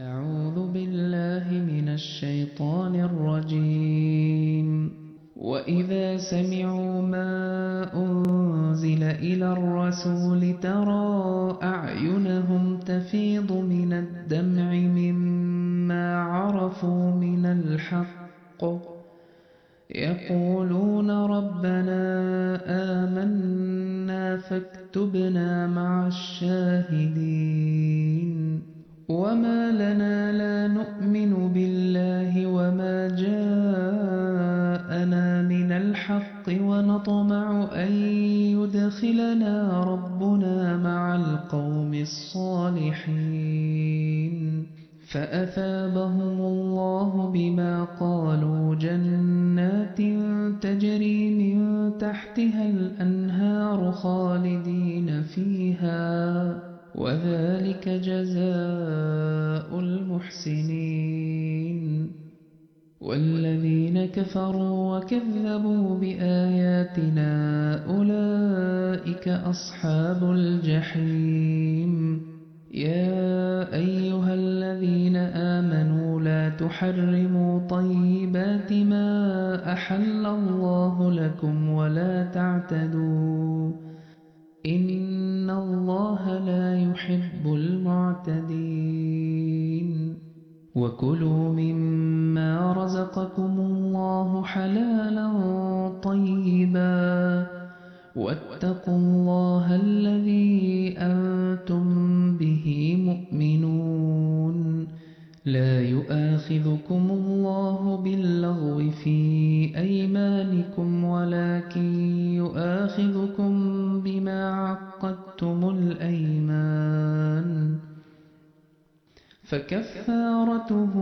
أعوذ بالله من الشيطان الرجيم. وإذا سمعوا ما أنزل إلى الرسول أيمانكم ولكن يؤاخذكم بما عقدتم الأيمان فكفارته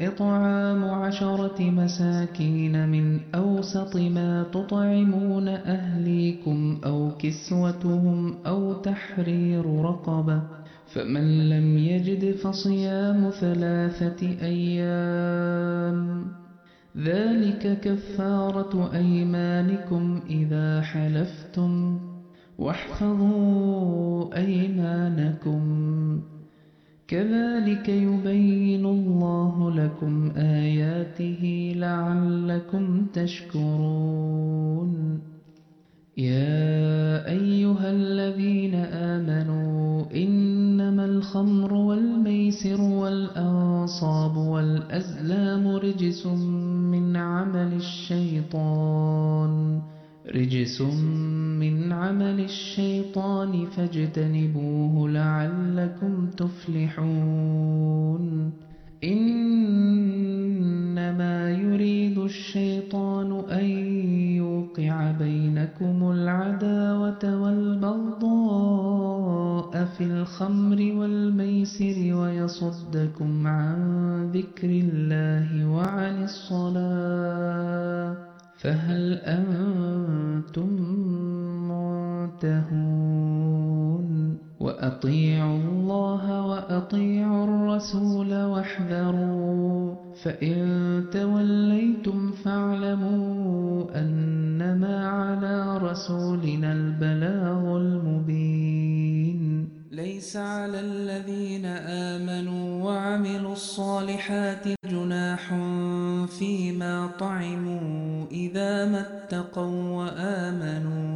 إطعام عشرة مساكين من أوسط ما تطعمون أهليكم أو كسوتهم أو تحرير رقبة فمن لم يجد فصيام ثلاثة أيام ذلك كفارة أيمانكم إذا حلفتم واحفظوا أيمانكم. كذلك يبين الله لكم آياته لعلكم تشكرون. يا أيها الذين آمنوا إنما الخمر والميسر والأنصاب والأزلام رجس من عمل الشيطان رجس من عمل الشيطان فاجتنبوه لعلكم تفلحون إنما يريد الشيطان أن يوقع بينكم العداوة والبغضاء في الخمر والميسر ويصدكم عن ذكر الله وعن الصلاة فهل أنتم منتهون وأطيعوا الله وأطيعوا الرسول واحذروا فإن توليتم فاعلموا أنما على رسولنا البلاغ المبين ليس على الذين آمنوا وعملوا الصالحات جناح فيما طعموا إذا ما اتقوا وآمنوا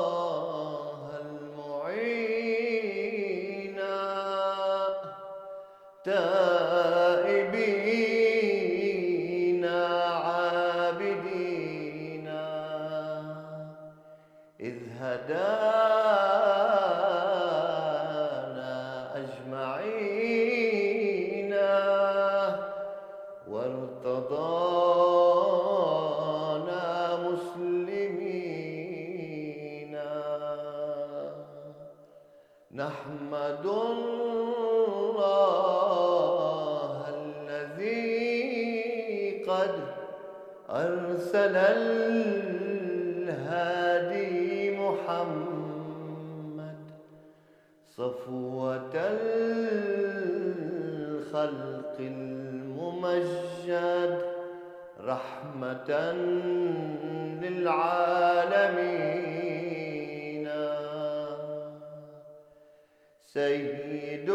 تائبين رحمة للعالمين. سيد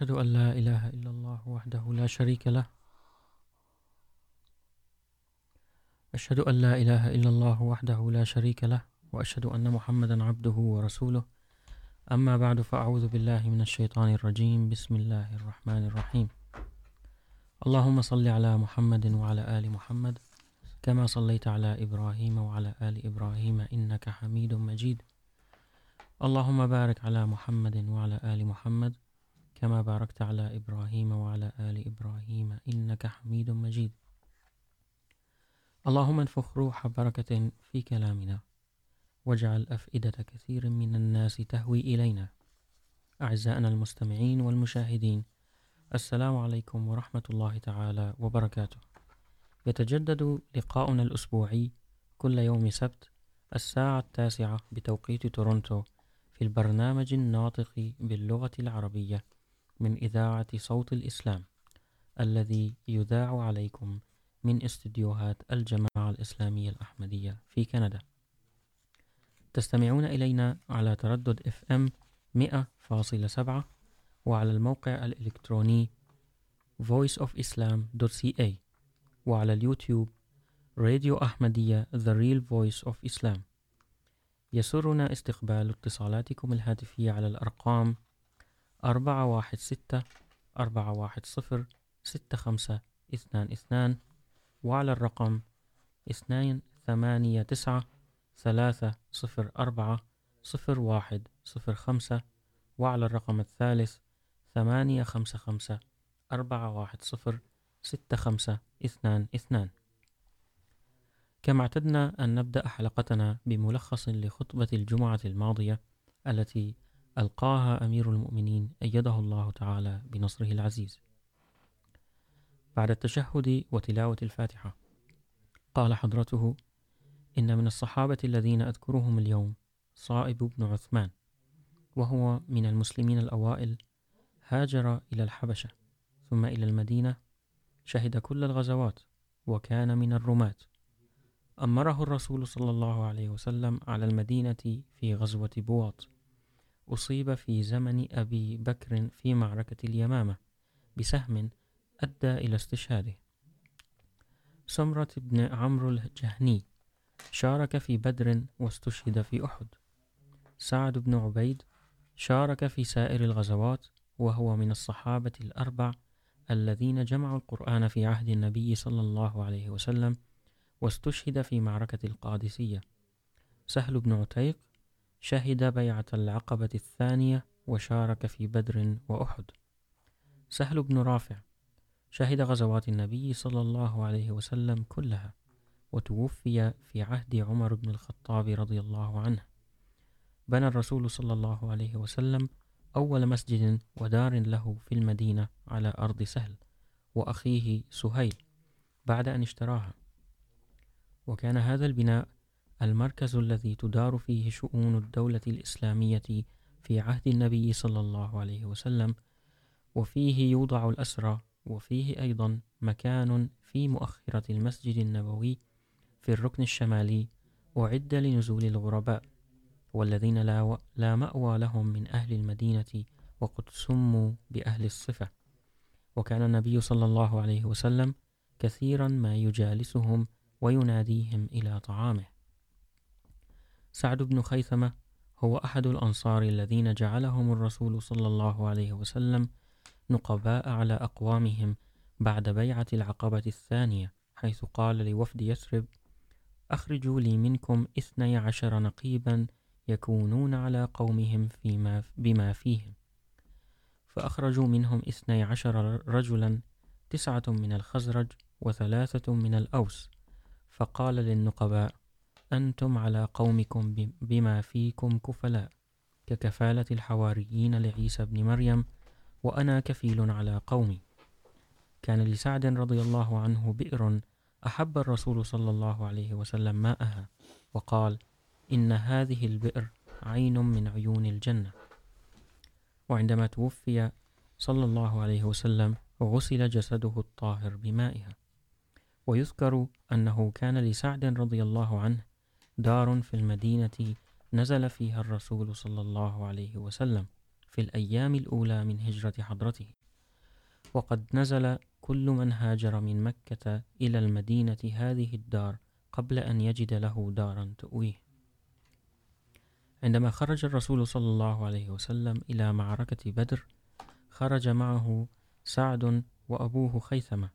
أشهد أن لا إله إلا الله وحده لا شريك له. أشهد أن لا إله إلا الله وحده لا شريك له وأشهد أن محمدا عبده ورسوله. أما بعد، فأعوذ بالله من الشيطان الرجيم. بسم الله الرحمن الرحيم. اللهم صل على محمد وعلى آل محمد كما صليت على إبراهيم وعلى آل إبراهيم إنك حميد مجيد. اللهم بارك على محمد وعلى آل محمد كما باركت على إبراهيم وعلى آل إبراهيم إنك حميد مجيد. اللهم انفخ روح بركة في كلامنا واجعل أفئدة كثير من الناس تهوي إلينا. أعزائنا المستمعين والمشاهدين، السلام عليكم ورحمة الله تعالى وبركاته. يتجدد لقاؤنا الأسبوعي كل يوم سبت، الساعة التاسعة بتوقيت تورونتو في البرنامج الناطق باللغة العربية. من إذاعة صوت الإسلام، الذي يذاع عليكم من استديوهات الجماعة الإسلامية الأحمدية في كندا. تستمعون إلينا على تردد FM 100.7 وعلى الموقع الإلكتروني voiceofislam.ca وعلى اليوتيوب radio Ahmadiyya The Real Voice of Islam. يسرنا استقبال اتصالاتكم الهاتفية على الأرقام أربعة واحد ستة، أربعة واحد صفر، ستة خمسة، اثنان اثنان، وعلى الرقم اثنين ثمانية تسعة، ثلاثة صفر أربعة، صفر واحد صفر خمسة، وعلى الرقم الثالث ثمانية خمسة خمسة، أربعة واحد صفر، ستة خمسة، اثنان اثنان. كما اعتدنا أن نبدأ حلقتنا بملخص لخطبة الجمعة الماضية التي ألقاها أمير المؤمنين أيده الله تعالى بنصره العزيز. بعد التشهد وتلاوة الفاتحة، قال حضرته، إن من الصحابة الذين أذكرهم اليوم صائب بن عثمان، وهو من المسلمين الأوائل، هاجر إلى الحبشة ثم إلى المدينة، شهد كل الغزوات وكان من الرماة. أمره الرسول صلى الله عليه وسلم على المدينة في غزوة بواط. أصيب في زمن أبي بكر في معركة اليمامة بسهم أدى إلى استشهاده. سمرة بن عمرو الجهني شارك في بدر واستشهد في أحد. سعد بن عبيد شارك في سائر الغزوات وهو من الصحابة الأربع الذين جمعوا القرآن في عهد النبي صلى الله عليه وسلم واستشهد في معركة القادسية. سهل بن عتيق شهد بيعة العقبة الثانية وشارك في بدر وأحد. سهل بن رافع شهد غزوات النبي صلى الله عليه وسلم كلها وتوفي في عهد عمر بن الخطاب رضي الله عنه. بنى الرسول صلى الله عليه وسلم أول مسجد ودار له في المدينة على أرض سهل وأخيه سهيل بعد أن اشتراها. وكان هذا البناء المركز الذي تدار فيه شؤون الدولة الإسلامية في عهد النبي صلى الله عليه وسلم وفيه يوضع الأسرى وفيه أيضا مكان في مؤخرة المسجد النبوي في الركن الشمالي أعد لنزول الغرباء والذين لا, لا مأوى لهم من أهل المدينة وقد سموا بأهل الصفة. وكان النبي صلى الله عليه وسلم كثيرا ما يجالسهم ويناديهم إلى طعامه. سعد بن خيثمة هو أحد الأنصار الذين جعلهم الرسول صلى الله عليه وسلم نقباء على أقوامهم بعد بيعة العقبة الثانية، حيث قال لوفد يثرب أخرجوا لي منكم إثني عشر نقيبا يكونون على قومهم فيما بما فيهم. فأخرجوا منهم إثني عشر رجلا، تسعة من الخزرج وثلاثة من الأوس، فقال للنقباء أنتم على قومكم بما فيكم كفلاء، ككفالة الحواريين لعيسى بن مريم، وأنا كفيل على قومي. كان لسعد رضي الله عنه بئر أحب الرسول صلى الله عليه وسلم ماءها، وقال إن هذه البئر عين من عيون الجنة. وعندما توفي صلى الله عليه وسلم، غسل جسده الطاهر بمائها. ويذكر أنه كان لسعد رضي الله عنه دار في المدينة نزل فيها الرسول صلى الله عليه وسلم في الأيام الأولى من هجرة حضرته. وقد نزل كل من هاجر من مكة إلى المدينة هذه الدار قبل أن يجد له دارا تؤويه. عندما خرج الرسول صلى الله عليه وسلم إلى معركة بدر، خرج معه سعد وأبوه خيثمة،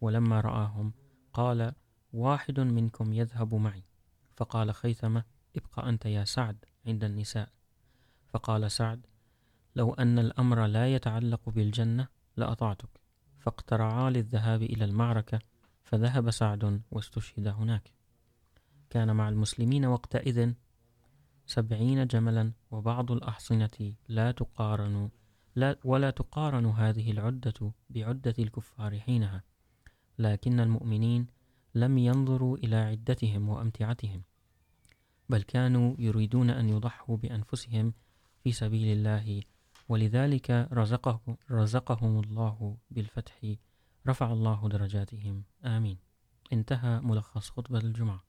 ولما رآهم قال، واحد منكم يذهب معي. فقال خيثمة، ابقى أنت يا سعد عند النساء. فقال سعد، لو أن الأمر لا يتعلق بالجنة لأطعتك. فاقترعا للذهاب إلى المعركة، فذهب سعد واستشهد هناك. كان مع المسلمين وقتئذ سبعين جملا، وبعض الأحصنة لا تقارن، لا، ولا تقارن هذه العدة بعدة الكفار حينها. لكن المؤمنين لم ينظروا إلى عدتهم وأمتعتهم، بل كانوا يريدون أن يضحوا بأنفسهم في سبيل الله، ولذلك رزقه رزقهم الله بالفتح، رفع الله درجاتهم. آمين. انتهى ملخص خطبة الجمعة.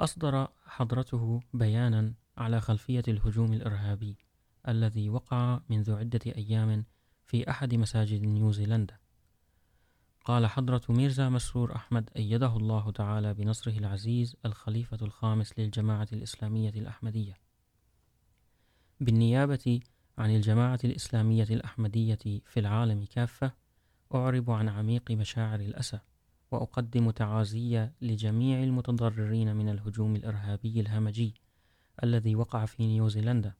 أصدر حضرته بيانا على خلفية الهجوم الإرهابي الذي وقع منذ عدة أيام في أحد مساجد نيوزيلندا. قال حضرة ميرزا مسرور أحمد أيده الله تعالى بنصره العزيز الخليفة الخامس للجماعة الإسلامية الأحمدية بالنيابة عن الجماعة الإسلامية الأحمدية في العالم كافة أعرب عن عميق مشاعر الأسى وأقدم تعازي لجميع المتضررين من الهجوم الإرهابي الهمجي الذي وقع في نيوزيلندا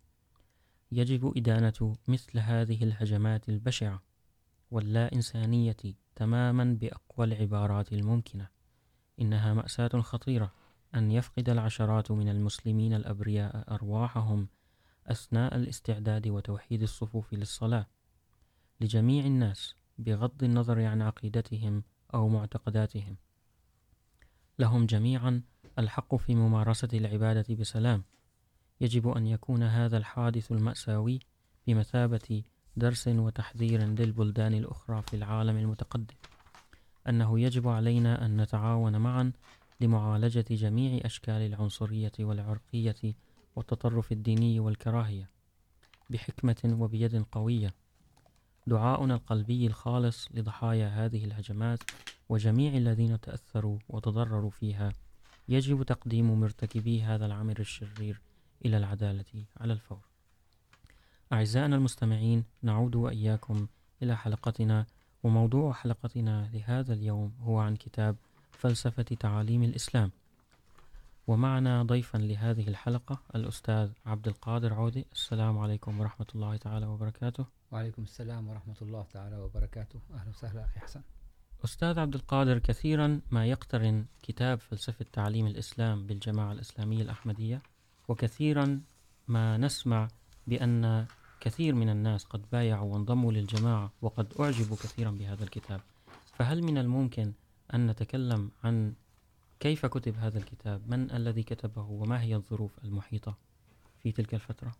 يجب إدانة مثل هذه الهجمات البشعة واللا إنسانية تماما بأقوى العبارات الممكنة. إنها مأساة خطيرة. أن يفقد العشرات من المسلمين الأبرياء أرواحهم أثناء الاستعداد وتوحيد الصفوف للصلاة. لجميع الناس بغض النظر عن عقيدتهم أو معتقداتهم. لهم جميعا الحق في ممارسة العبادة بسلام. يجب أن يكون هذا الحادث المأساوي بمثابة درس وتحذير للبلدان الأخرى في العالم المتقدم. أنه يجب علينا أن نتعاون معا لمعالجة جميع أشكال العنصرية والعرقية والتطرف الديني والكراهية بحكمة وبيد قوية. دعاؤنا القلبي الخالص لضحايا هذه الهجمات وجميع الذين تأثروا وتضرروا فيها يجب تقديم مرتكبي هذا العمل الشرير إلى العدالة على الفور. أعزائنا المستمعين نعود وإياكم إلى حلقتنا وموضوع حلقتنا لهذا اليوم هو عن كتاب فلسفة تعاليم الإسلام. ومعنا ضيفا لهذه الحلقة الأستاذ عبد القادر عودي. السلام عليكم ورحمة الله تعالى وبركاته. وعليكم السلام ورحمة الله تعالى وبركاته. أهلا وسهلا أخي حسن. أستاذ عبد القادر كثيرا ما يقترن كتاب فلسفة تعليم الإسلام بالجماعة الإسلامية الأحمدية وكثيرا ما نسمع بأن كثير من الناس قد بايعوا وانضموا للجماعة وقد أعجبوا كثيرا بهذا الكتاب. فهل من الممكن أن نتكلم عن كيف كتب هذا الكتاب؟ من الذي كتبه؟ وما هي الظروف المحيطة في تلك الفترة؟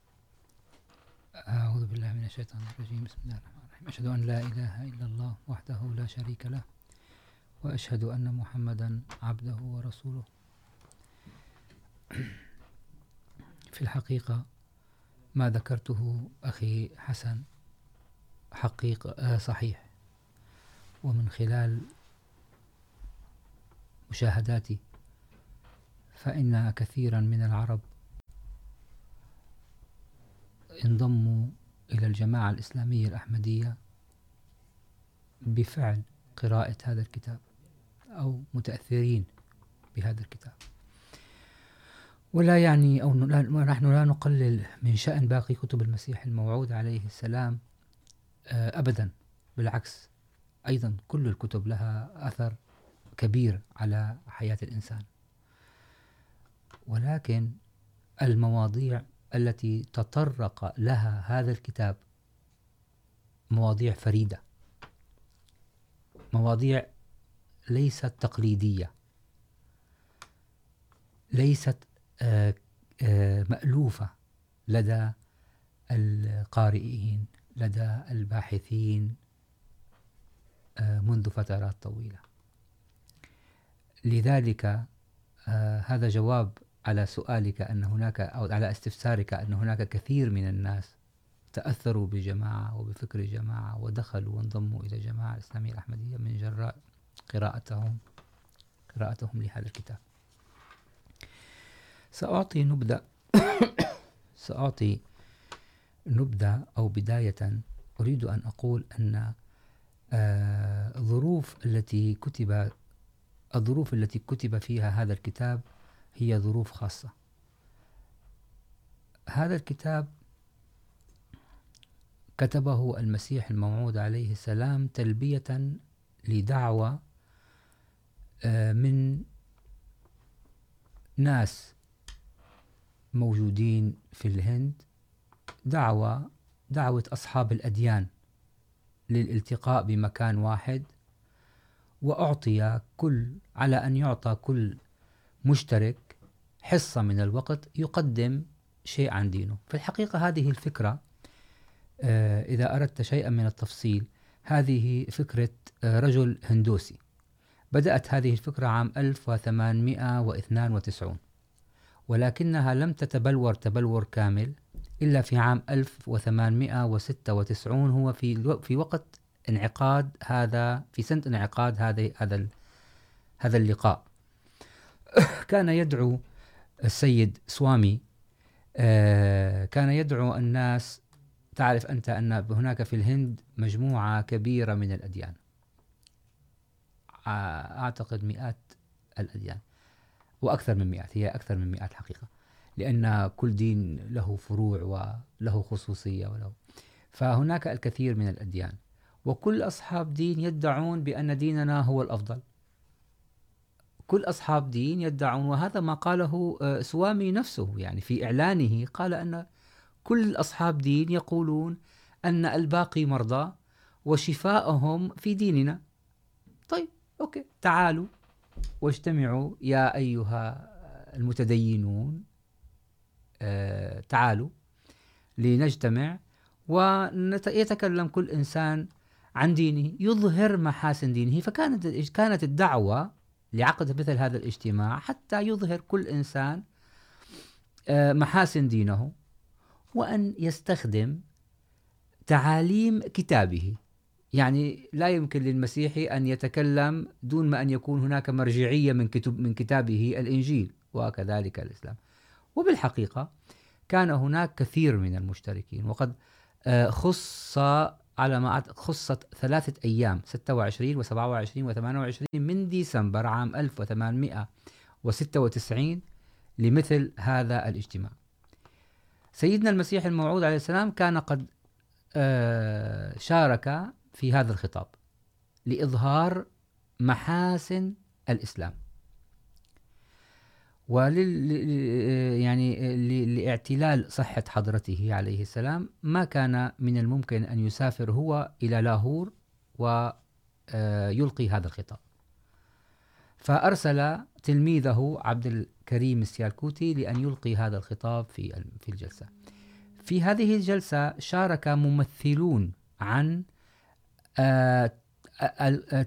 أعوذ بالله من الشيطان الرجيم. بسم الله الرحمن الرحيم. أشهد أن لا إله إلا الله وحده لا شريك له، وأشهد أن محمدا عبده ورسوله. في الحقيقة ما ذكرته أخي حسن حقيقة صحيح. ومن خلال مشاهداتي فإن كثيرا من العرب انضموا إلى الجماعة الإسلامية الأحمدية بفعل قراءة هذا الكتاب أو متأثرين بهذا الكتاب. ولا يعني أو نحن لا نقلل من شأن باقي كتب المسيح الموعود عليه السلام أبدا. بالعكس، أيضا كل الكتب لها أثر كبير على حياة الإنسان. ولكن المواضيع التي تطرق لها هذا الكتاب مواضيع فريدة، مواضيع ليست تقليدية، ليست مألوفة لدى القارئين، لدى الباحثين، منذ فترات طويلة. لذلك، هذا جواب على سؤالك أن هناك، أو على استفسارك أن هناك كثير من الناس تأثروا بجماعة وبفكر جماعة ودخلوا وانضموا إلى الجماعة الإسلامية الأحمدية من جراء قراءتهم قراءتهم لهذا الكتاب. سأعطي نبذة سأعطي نبذة أو بداية. أريد أن أقول أن الظروف التي كتب، الظروف التي كتب فيها هذا الكتاب هي ظروف خاصة. هذا الكتاب كتبه المسيح الموعود عليه السلام تلبية لدعوة من ناس موجودين في الهند. دعوة دعوة أصحاب الأديان للالتقاء بمكان واحد. وأعطي كل، على أن يعطى كل مشترك حصة من الوقت يقدم شيء عن دينه. في الحقيقة هذه الفكرة إذا أردت شيئا من التفصيل، هذه فكرة رجل هندوسي. بدأت هذه الفكرة عام 1892 ولكنها لم تتبلور تبلور كامل إلا في عام 1896 هو في في وقت انعقاد هذا، في سنة انعقاد هذا هذا هذا اللقاء. كان يدعو السيد سوامي كان يدعو الناس، تعرف أنت أن هناك في الهند مجموعة كبيرة من الأديان. أعتقد مئات الأديان. وأكثر من مئات هي أكثر من مئات حقيقة. لأن كل دين له فروع وله خصوصية وله. فهناك الكثير من الأديان. وكل أصحاب دين يدعون بأن ديننا هو الأفضل. كل أصحاب دين يدعون، وهذا ما قاله سوامي نفسه، يعني في إعلانه قال أن كل أصحاب دين يقولون أن الباقي مرضى وشفاءهم في ديننا. طيب، أوكي، تعالوا. واجتمعوا يا أيها المتدينون تعالوا لنجتمع ويتكلم كل إنسان عن دينه، يظهر محاسن دينه. فكانت كانت الدعوة لعقد مثل هذا الاجتماع حتى يظهر كل إنسان محاسن دينه، وأن يستخدم تعاليم كتابه. يعني لا يمكن للمسيحي أن يتكلم دون ما أن يكون هناك مرجعية من كتب من كتابه الإنجيل، وكذلك الإسلام. وبالحقيقة كان هناك كثير من المشتركين، وقد خص على ما خصت ثلاثة أيام 26 و 27 و 28 من ديسمبر عام 1896 لمثل هذا الاجتماع. سيدنا المسيح الموعود عليه السلام كان قد شارك في هذا الخطاب، لإظهار محاسن الإسلام. ولل، يعني لاعتلال صحة حضرته عليه السلام، ما كان من الممكن أن يسافر هو إلى لاهور ويلقي هذا الخطاب. فأرسل تلميذه عبد الكريم السيالكوتي لأن يلقي هذا الخطاب في في الجلسة. في هذه الجلسة شارك ممثلون عن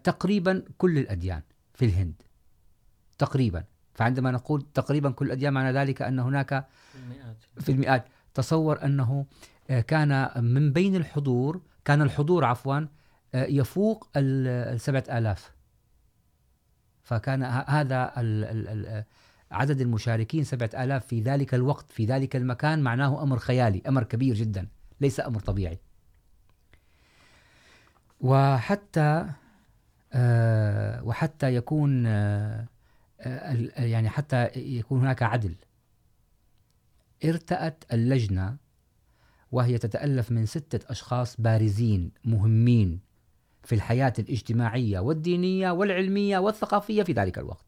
تقريبا كل الأديان في الهند. تقريبا. فعندما نقول تقريبا كل الأديان معنى ذلك أن هناك في المئات. تصور أنه كان من بين الحضور كان الحضور عفوا يفوق السبعة آلاف. فكان هذا عدد المشاركين سبعة آلاف في ذلك الوقت في ذلك المكان معناه أمر خيالي أمر كبير جدا ليس أمر طبيعي. وحتى وحتى يكون يعني حتى يكون هناك عدل. ارتأت اللجنة وهي تتألف من ستة أشخاص بارزين، مهمين في الحياة الاجتماعية والدينية والعلمية والثقافية في ذلك الوقت.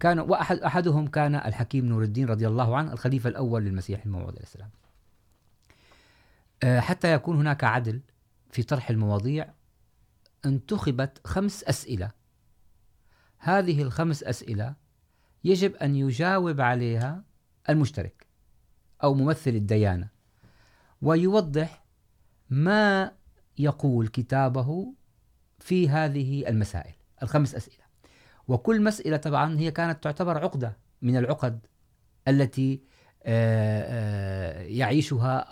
كان، وأحد، أحدهم كان الحكيم نور الدين رضي الله عنه الخليفة الأول للمسيح الموعود عليه السلام. حتى يكون هناك عدل في طرح المواضيع انتخبت خمس أسئلة. هذه الخمس أسئلة يجب أن يجاوب عليها المشترك أو ممثل الديانة، ويوضح ما يقول كتابه في هذه المسائل، الخمس أسئلة. وكل مسألة طبعا هي كانت تعتبر عقدة من العقد التي يعيشها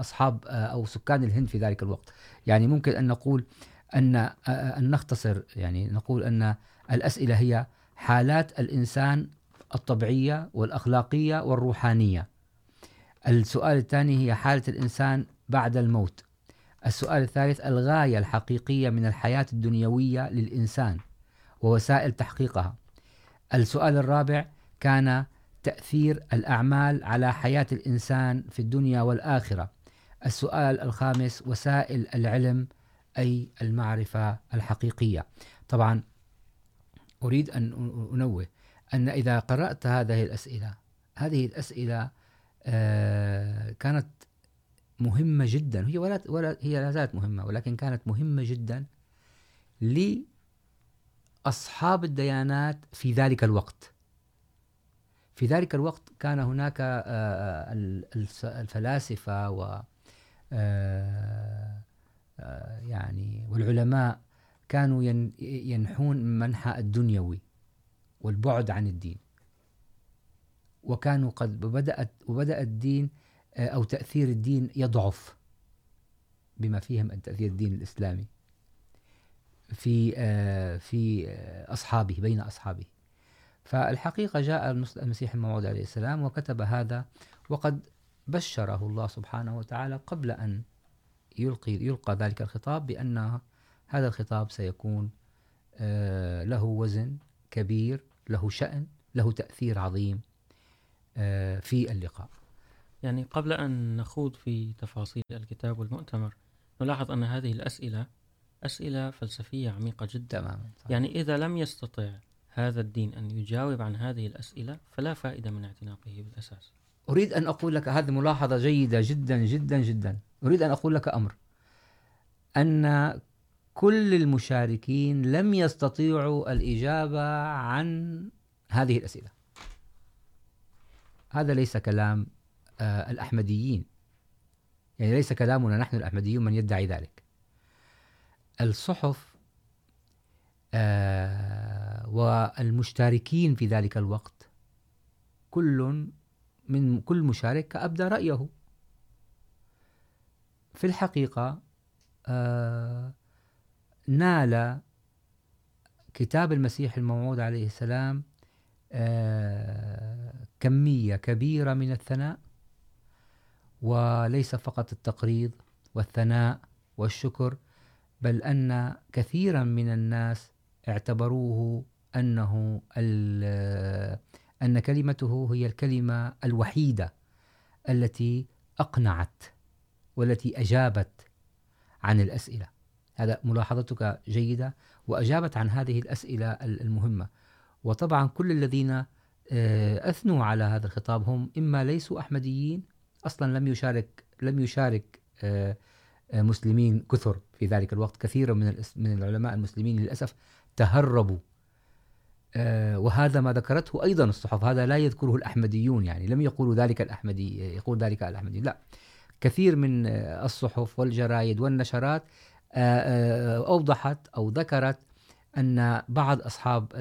أصحاب أو سكان الهند في ذلك الوقت. يعني ممكن أن نقول أن أن نختصر، يعني نقول أن الأسئلة هي حالات الإنسان الطبيعية والأخلاقية والروحانية. السؤال الثاني هي حالة الإنسان بعد الموت. السؤال الثالث، الغاية الحقيقية من الحياة الدنيوية للإنسان ووسائل تحقيقها. السؤال الرابع، كان تأثير الأعمال على حياة الإنسان في الدنيا والآخرة. السؤال الخامس وسائل العلم أي المعرفة الحقيقية. طبعا أريد أن أنوه أن إذا قرأت هذه الأسئلة هذه الأسئلة كانت مهمة جدا. هي ولا, ولا هي لا زالت مهمة ولكن كانت مهمة جدا لأصحاب الديانات في ذلك الوقت. في ذلك الوقت كان هناك الفلاسفة و يعني والعلماء كانوا ينحون منحى الدنيوي والبعد عن الدين. وكانوا قد بدأت، وبدأ الدين أو تأثير الدين يضعف بما فيهم تأثير الدين الإسلامي في في أصحابه، بين أصحابه. فالحقيقة جاء المسيح الموعود عليه السلام وكتب هذا وقد بشره الله سبحانه وتعالى قبل أن يلقي يلقى ذلك الخطاب بأن هذا الخطاب سيكون له وزن كبير له شأن له تأثير عظيم في اللقاء. يعني قبل أن نخوض في تفاصيل الكتاب والمؤتمر نلاحظ أن هذه الأسئلة أسئلة فلسفية عميقة جدا. تماما يعني إذا لم يستطع هذا الدين أن يجاوب عن هذه الأسئلة، فلا فائدة من اعتناقه بالأساس. أريد أن أقول لك هذه ملاحظة جيدة جدا جدا جدا. أريد أن أقول لك أمر. أن كل المشاركين لم يستطيعوا الإجابة عن هذه الأسئلة. هذا ليس كلام الأحمديين. يعني ليس كلامنا نحن الأحمديون من يدعي ذلك. الصحف، آه والمشتركين في ذلك الوقت. كل من كل مشارك أبدى رأيه. في الحقيقة نال كتاب المسيح الموعود عليه السلام كمية كبيرة من الثناء، وليس فقط التقريض والثناء والشكر، بل أن كثيرا من الناس اعتبروه أنه أن كلمته هي الكلمة الوحيدة التي أقنعت والتي أجابت عن الأسئلة. هذا ملاحظتك جيدة وأجابت عن هذه الأسئلة المهمة. وطبعا كل الذين أثنوا على هذا الخطاب هم إما ليسوا أحمديين، أصلا لم يشارك لم يشارك مسلمين كثر في ذلك الوقت. كثير من من العلماء المسلمين للأسف تهربوا وهذا ما ذكرته أيضا الصحف هذا لا يذكره الأحمديون يعني لم يقولوا ذلك الأحمدي يقول ذلك الأحمدي لا. كثير من الصحف والجرائد والنشرات آه، آه، أوضحت أو ذكرت أن بعض أصحاب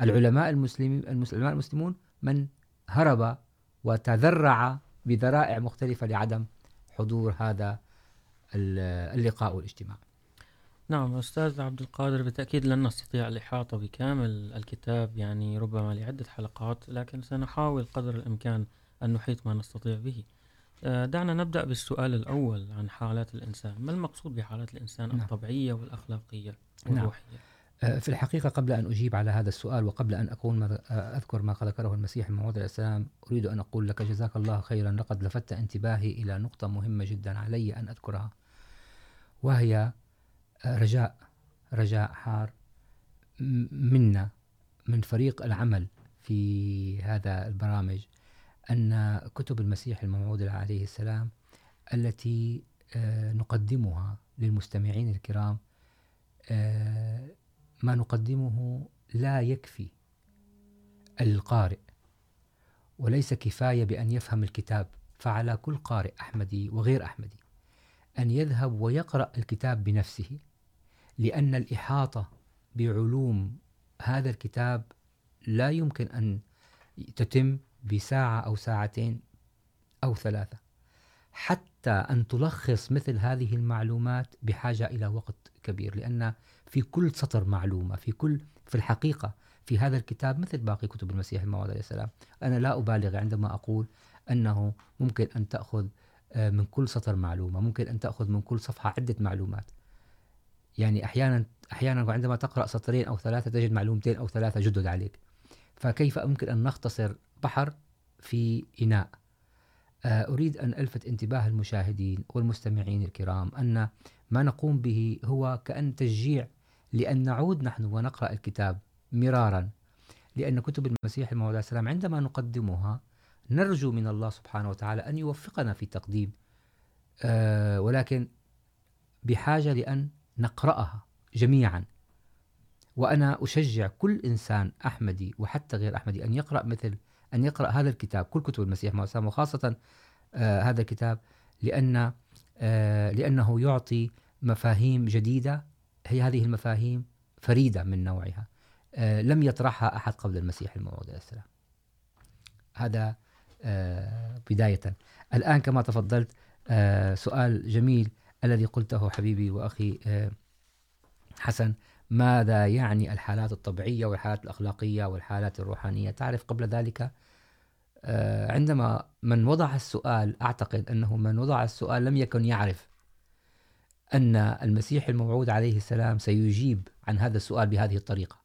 العلماء المسلمين العلماء المسلمون من هرب وتذرع بذرائع مختلفة لعدم حضور هذا اللقاء والاجتماع نعم أستاذ عبد القادر بالتأكيد لن نستطيع الإحاطة بكامل الكتاب يعني ربما لعدة حلقات لكن سنحاول قدر الإمكان أن نحيط ما نستطيع به دعنا نبدأ بالسؤال الأول عن حالات الإنسان ما المقصود بحالات الإنسان نعم. الطبيعية والأخلاقية نعم. والروحية آه، في الحقيقة قبل أن أجيب على هذا السؤال وقبل أن أقول ما أذكر ما ذكره المسيح الموعود السلام أريد أن أقول لك جزاك الله خيرا لقد لفت انتباهي إلى نقطة مهمة جدا علي أن أذكرها وهي رجاء رجاء حار. منا، من فريق العمل في هذا البرامج، أن كتب المسيح الموعود عليه السلام التي نقدمها للمستمعين الكرام ما نقدمه لا يكفي القارئ، وليس كفاية بأن يفهم الكتاب، فعلى كل قارئ أحمدي وغير أحمدي، أن يذهب ويقرأ الكتاب بنفسه. لأن الإحاطة بعلوم هذا الكتاب لا يمكن أن تتم بساعة أو ساعتين أو ثلاثة. حتى أن تلخص مثل هذه المعلومات بحاجة إلى وقت كبير، لأن في كل سطر معلومة، في كل، في الحقيقة في هذا الكتاب مثل باقي كتب المسيح الموعود عليه السلام. أنا لا أبالغ عندما أقول أنه ممكن أن تأخذ من كل سطر معلومة، ممكن أن تأخذ من كل صفحة عدة معلومات. يعني أحيانا أحيانا عندما تقرأ سطرين أو ثلاثة تجد معلومتين أو ثلاثة جدد عليك. فكيف يمكن أن نختصر بحر في إناء؟ آه، أريد أن ألفت انتباه المشاهدين والمستمعين الكرام أن ما نقوم به هو كأن تشجيع لأن نعود نحن ونقرأ الكتاب مرارا. لأن كتب المسيح الموعود عليه السلام عندما نقدمها نرجو من الله سبحانه وتعالى أن يوفقنا في تقديم ولكن بحاجة لأن نقرأها جميعا. وأنا أشجع كل إنسان أحمدي وحتى غير أحمدي أن يقرأ مثل أن يقرأ هذا الكتاب كل كتب المسيح الموعود وخاصة آه، هذا الكتاب لأن آه، لأنه يعطي مفاهيم جديدة. هي هذه المفاهيم فريدة من نوعها. آه، لم يطرحها أحد قبل المسيح الموعود عليه السلام. هذا آه، بداية. الآن كما تفضلت آه، سؤال جميل الذي قلته حبيبي وأخي حسن، ماذا يعني الحالات الطبيعية والحالات الأخلاقية والحالات الروحانية؟ تعرف قبل ذلك عندما من وضع السؤال، أعتقد أنه من وضع السؤال لم يكن يعرف أن المسيح الموعود عليه السلام سيجيب عن هذا السؤال بهذه الطريقة.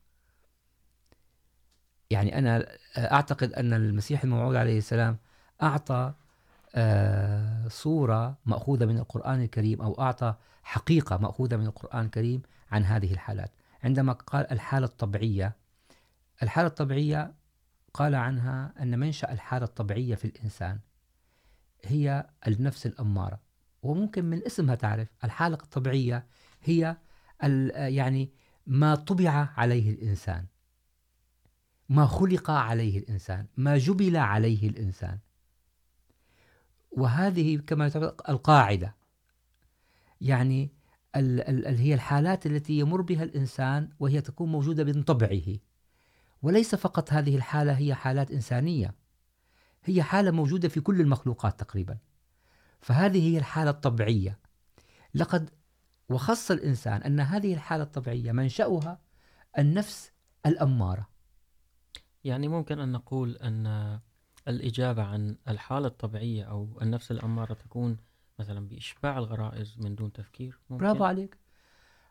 يعني أنا أعتقد أن المسيح الموعود عليه السلام أعطى صورة مأخوذة من القرآن الكريم أو أعطى حقيقة مأخوذة من القرآن الكريم عن هذه الحالات. عندما قال الحالة الطبيعية الحالة الطبيعية قال عنها أن منشأ الحالة الطبيعية في الإنسان هي النفس الأمارة. وممكن من اسمها تعرف، الحالة الطبيعية هي يعني ما طبع عليه الإنسان، ما خلق عليه الإنسان، ما جبل عليه الإنسان. وهذه كما تعرف القاعدة. يعني ال ال ال هي الحالات التي يمر بها الإنسان وهي تكون موجودة من طبعه. وليس فقط هذه الحالة، هي حالات إنسانية. هي حالة موجودة في كل المخلوقات تقريبا. فهذه هي الحالة الطبيعية. لقد وخص الإنسان أن هذه الحالة الطبيعية منشأها النفس الأمارة. يعني ممكن أن نقول أن الإجابة عن الحالة الطبيعية أو النفس الأمارة تكون مثلا بإشباع الغرائز من دون تفكير، ممكن. برافو عليك.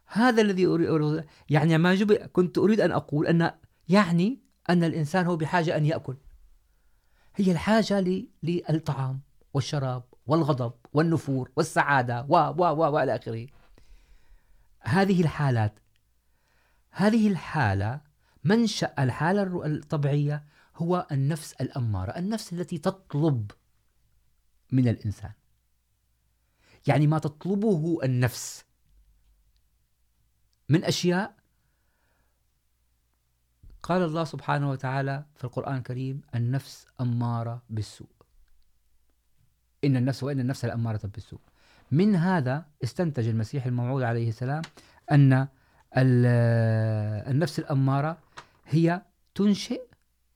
هذا الذي أريد يعني ما جب... كنت أريد أن أقول أن يعني أن الإنسان هو بحاجة أن يأكل. هي الحاجة ل... للطعام والشراب والغضب والنفور والسعادة و و و وإلى آخره. هذه الحالات هذه الحالة منشأ الحالة الطبيعية هو النفس الأمارة، النفس التي تطلب من الإنسان. يعني ما تطلبه النفس من أشياء. قال الله سبحانه وتعالى في القرآن الكريم النفس أمارة بالسوء. إن النفس وإن النفس الأمارة بالسوء. من هذا استنتج المسيح الموعود عليه السلام أن النفس الأمارة هي تنشئ.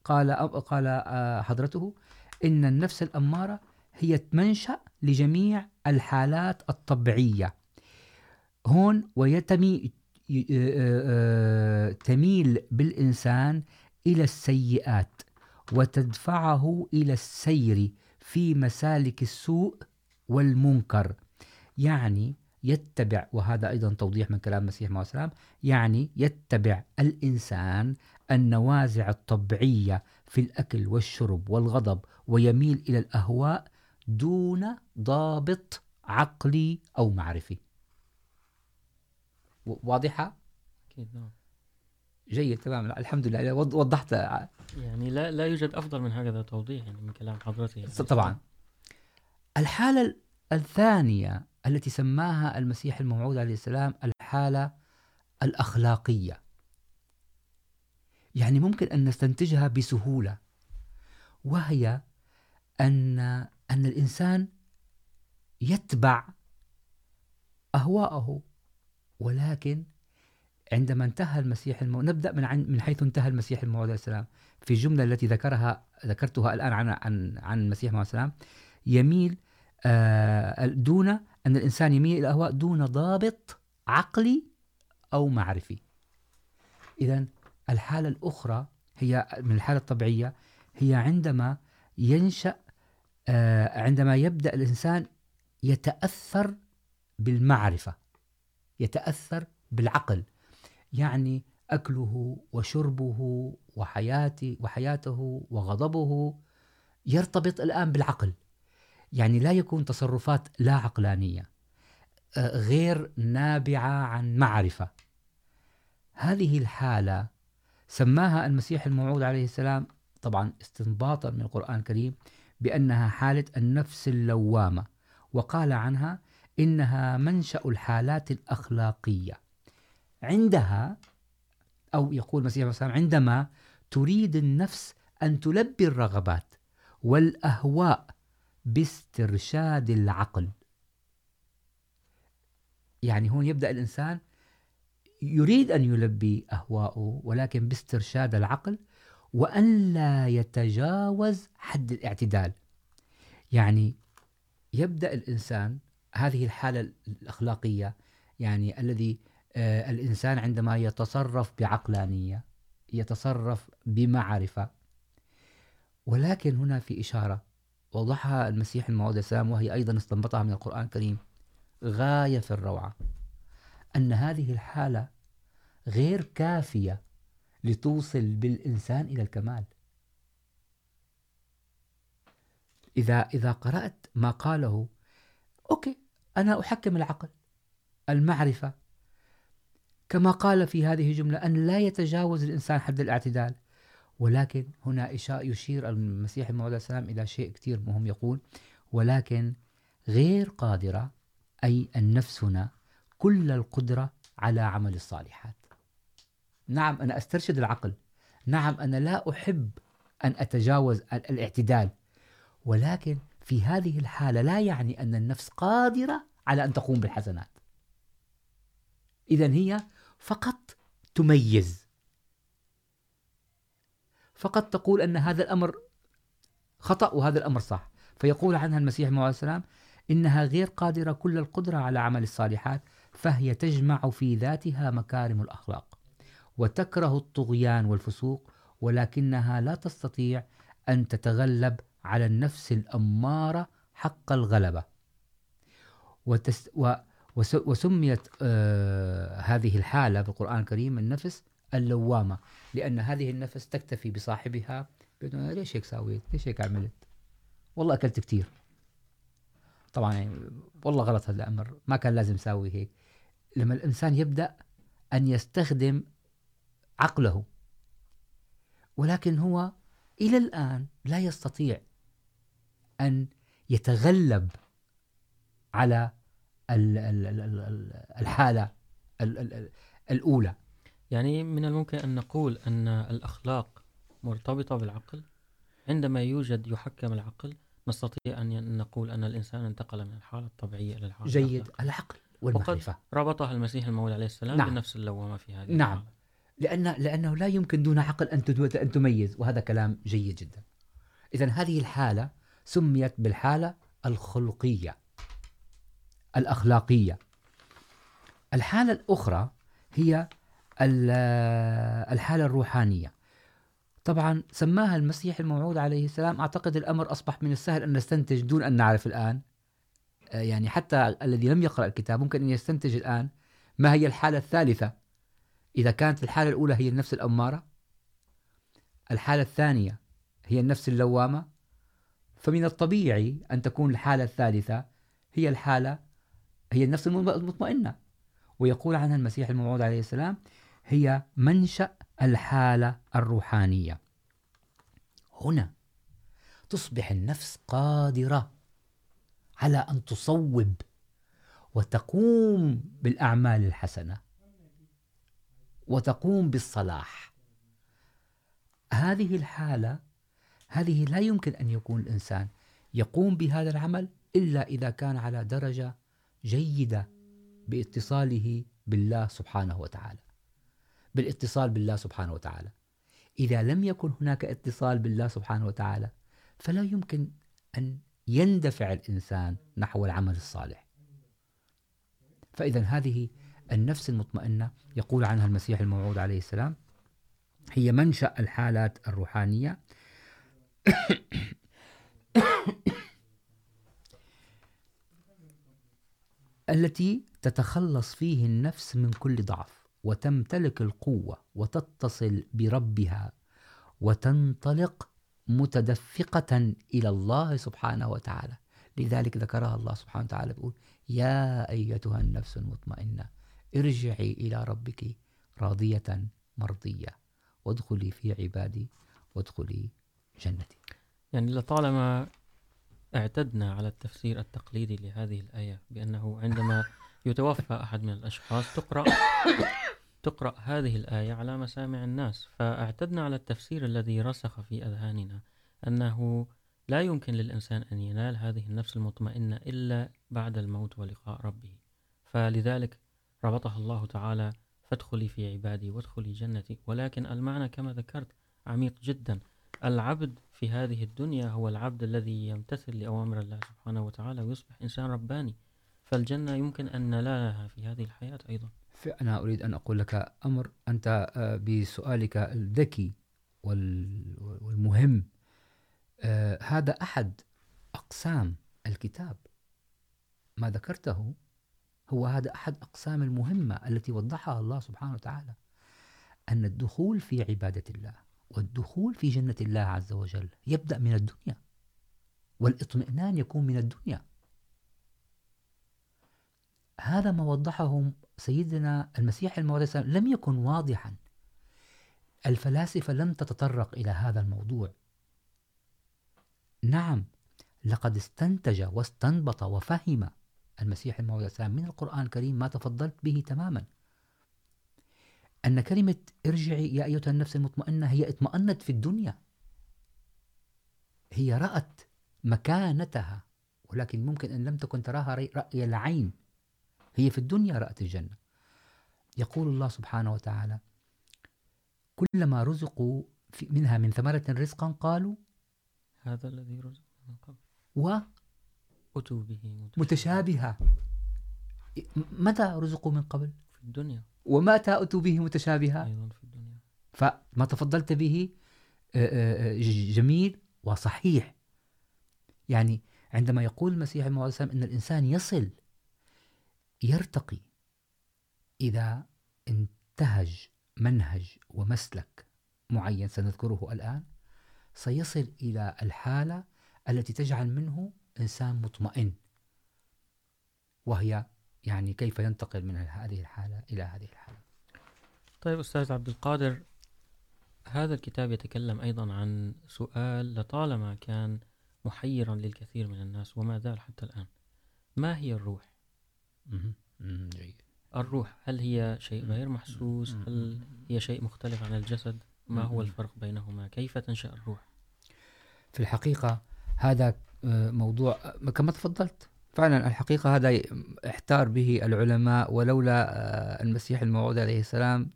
قال قال حضرته، إن النفس الأمارة هي منشأ لجميع الحالات الطبيعية. هون ويتمي تميل بالإنسان إلى السيئات وتدفعه إلى السير في مسالك السوء والمنكر. يعني يتبع، وهذا أيضا توضيح من كلام المسيح عليه السلام، يعني يتبع الإنسان النوازع الطبيعية في الأكل والشرب والغضب ويميل إلى الأهواء دون ضابط عقلي أو معرفي. واضحة؟ أكيد نعم. جيد تمام. الحمد لله. وضحت. يعني لا لا يوجد أفضل من هكذا توضيح يعني من كلام حضرتك طبعا. الحالة الثانية التي سماها المسيح الموعود عليه السلام الحالة الأخلاقية. يعني ممكن أن نستنتجها بسهولة، وهي أن أن الإنسان يتبع أهواءه ولكن عندما انتهى المسيح الموعود نبدأ من عن، من حيث انتهى المسيح الموعود عليه السلام. في الجملة التي ذكرها، ذكرتها الآن عن عن عن المسيح عليه السلام، يميل دون أن الإنسان يميل إلى الأهواء دون ضابط عقلي أو معرفي. إذا الحالة الأخرى هي من الحالة الطبيعية، هي عندما ينشأ عندما يبدأ الإنسان يتأثر بالمعرفة، يتأثر بالعقل. يعني أكله وشربه وحياته وحياته وغضبه يرتبط الآن بالعقل. يعني لا يكون تصرفات لا عقلانية غير نابعة عن معرفة. هذه الحالة سماها المسيح الموعود عليه السلام، طبعا استنباطا من القرآن الكريم بأنها حالة النفس اللوامة، وقال عنها إنها منشأ الحالات الأخلاقية. عندها، أو يقول المسيح عليه السلام، عندما تريد النفس أن تلبي الرغبات والأهواء باسترشاد العقل. يعني هون يبدأ الإنسان يريد أن يلبي أهواءه، ولكن باسترشاد العقل وأن لا يتجاوز حد الاعتدال. يعني يبدأ الإنسان، هذه الحالة الأخلاقية، يعني الذي الإنسان عندما يتصرف بعقلانية، يتصرف بمعرفة. ولكن هنا في إشارة وضحها المسيح الموعود السلام، وهي أيضا استنبطها من القرآن الكريم، غاية في الروعة. أن هذه الحالة غير كافية لتوصل بالإنسان إلى الكمال. إذا إذا قرأت ما قاله، أوكي، أنا أحكم العقل، المعرفة. كما قال في هذه الجملة، أن لا يتجاوز الإنسان حد الاعتدال. ولكن هنا إشاء يشير المسيح الموعود السلام إلى شيء كثير مهم يقول، ولكن غير قادرة، أي النفس هنا كل القدرة على عمل الصالحات. نعم، أنا أسترشد العقل. نعم، أنا لا أحب أن أتجاوز الاعتدال. ولكن في هذه الحالة لا يعني أن النفس قادرة على أن تقوم بالحسنات. إذن هي فقط تميز. فقط تقول أن هذا الأمر خطأ وهذا الأمر صح. فيقول عنها المسيح عليه السلام، إنها غير قادرة كل القدرة على عمل الصالحات، فهي تجمع في ذاتها مكارم الأخلاق. وتكره الطغيان والفسوق، ولكنها لا تستطيع أن تتغلب على النفس الأمارة حق الغلبة. وتس، و وسميت هذه الحالة في القرآن الكريم النفس اللوامة، لأن هذه النفس تكتفي بصاحبها بأنه ليش هيك سويت؟ ليش هيك عملت؟ والله أكلت كتير. طبعا يعني والله غلط هذا الأمر، ما كان لازم ساوي هيك. لما الإنسان يبدأ أن يستخدم عقله ولكن هو إلى الآن لا يستطيع أن يتغلب على الحالة الأولى يعني من الممكن أن نقول أن الأخلاق مرتبطة بالعقل عندما يوجد يحكم العقل نستطيع أن نقول أن الإنسان انتقل من الحالة الطبيعية إلى الحالة جيد الأخلاقية. العقل وقد والمعرفة ربطها المسيح الموعود عليه السلام نعم. بنفس اللوامة في هذه نعم. الحالة. لأن لأنه لا يمكن دون عقل أن أن تميز. وهذا كلام جيد جدا. إذا هذه الحالة سميت بالحالة الخلقية، الأخلاقية. الحالة الأخرى هي الحالة الروحانية. طبعا سماها المسيح الموعود عليه السلام. أعتقد الأمر أصبح من السهل أن نستنتج دون أن نعرف الآن. يعني حتى الذي لم يقرأ الكتاب ممكن أن يستنتج الآن. ما هي الحالة الثالثة؟ إذا كانت الحالة الأولى هي النفس الأمارة، الحالة الثانية هي النفس اللوامة، فمن الطبيعي أن تكون الحالة الثالثة هي الحالة، هي النفس المطمئنة. ويقول عنها المسيح الموعود عليه السلام، هي منشأ الحالة الروحانية. هنا تصبح النفس قادرة على أن تصوب وتقوم بالأعمال الحسنة. وتقوم بالصلاح. هذه الحالة، هذه لا يمكن أن يكون الإنسان يقوم بهذا العمل إلا إذا كان على درجة جيدة باتصاله بالله سبحانه وتعالى. بالاتصال بالله سبحانه وتعالى. إذا لم يكن هناك اتصال بالله سبحانه وتعالى، فلا يمكن أن يندفع الإنسان نحو العمل الصالح. فإذا هذه النفس المطمئنة يقول عنها المسيح الموعود عليه السلام، هي منشأ الحالات الروحانية. التي تتخلص فيه النفس من كل ضعف، وتمتلك القوة، وتتصل بربها، وتنطلق متدفقة إلى الله سبحانه وتعالى. لذلك ذكرها الله سبحانه وتعالى بيقول، يا أيتها النفس المطمئنة ارجعي إلى ربك راضية مرضية. وادخلي في عبادي، وادخلي جنتي. يعني لطالما اعتدنا على التفسير التقليدي لهذه الآية بأنه عندما يتوفى أحد من الأشخاص تقرأ تقرأ هذه الآية على مسامع الناس. فاعتدنا على التفسير الذي رسخ في أذهاننا أنه لا يمكن للإنسان أن ينال هذه النفس المطمئنة إلا بعد الموت ولقاء ربه. فلذلك ربطها الله تعالى، فادخلي في عبادي وادخلي جنتي. ولكن المعنى كما ذكرت عميق جدا. العبد في هذه الدنيا هو العبد الذي يمتثل لأوامر الله سبحانه وتعالى ويصبح إنسان رباني. فالجنة يمكن أن ننالها في هذه الحياة أيضا. أنا أريد أن أقول لك أمر. أنت بسؤالك الذكي والمهم. هذا أحد أقسام الكتاب. ما ذكرته هو هذا أحد أقسام المهمة التي وضحها الله سبحانه وتعالى، أن الدخول في عبادة الله والدخول في جنة الله عز وجل يبدأ من الدنيا والاطمئنان يكون من الدنيا. هذا ما وضحه سيدنا المسيح الموعود لم يكن واضحا. الفلاسفة لم تتطرق إلى هذا الموضوع. نعم، لقد استنتج واستنبط وفهم المسيح الموعود من القرآن الكريم ما تفضلت به تماما. أن كلمة ارجعي يا أيتها النفس المطمئنة هي اطمأنت في الدنيا. هي رأت مكانتها ولكن ممكن أن لم تكن تراها رأي العين. هي في الدنيا رأت الجنة. يقول الله سبحانه وتعالى كلما رزقوا منها من ثمرة رزقا قالوا هذا الذي رزق من قبل و أتوا به متشابها متى رزقوا من قبل؟ في الدنيا. ومتى أتوا به متشابها أيضا في الدنيا. فما تفضلت به جميل وصحيح. يعني عندما يقول المسيح الموعود أن الإنسان يصل يرتقي إذا انتهج منهج ومسلك معين سنذكره الآن سيصل إلى الحالة التي تجعل منه إنسان مطمئن. وهي يعني كيف ينتقل من هذه الحالة إلى هذه الحالة. طيب أستاذ عبد القادر هذا الكتاب يتكلم أيضا عن سؤال لطالما كان محيرا للكثير من الناس وما زال حتى الآن. ما هي الروح؟ جيد. الروح هل هي شيء غير محسوس؟ هل هي شيء مختلف عن الجسد؟ ما هو الفرق بينهما؟ كيف تنشأ الروح؟ في الحقيقة هذا موضوع. كما تفضلت. فعلا، الحقيقة هذا احتار به العلماء، ولولا المسيح الموعود عليه السلام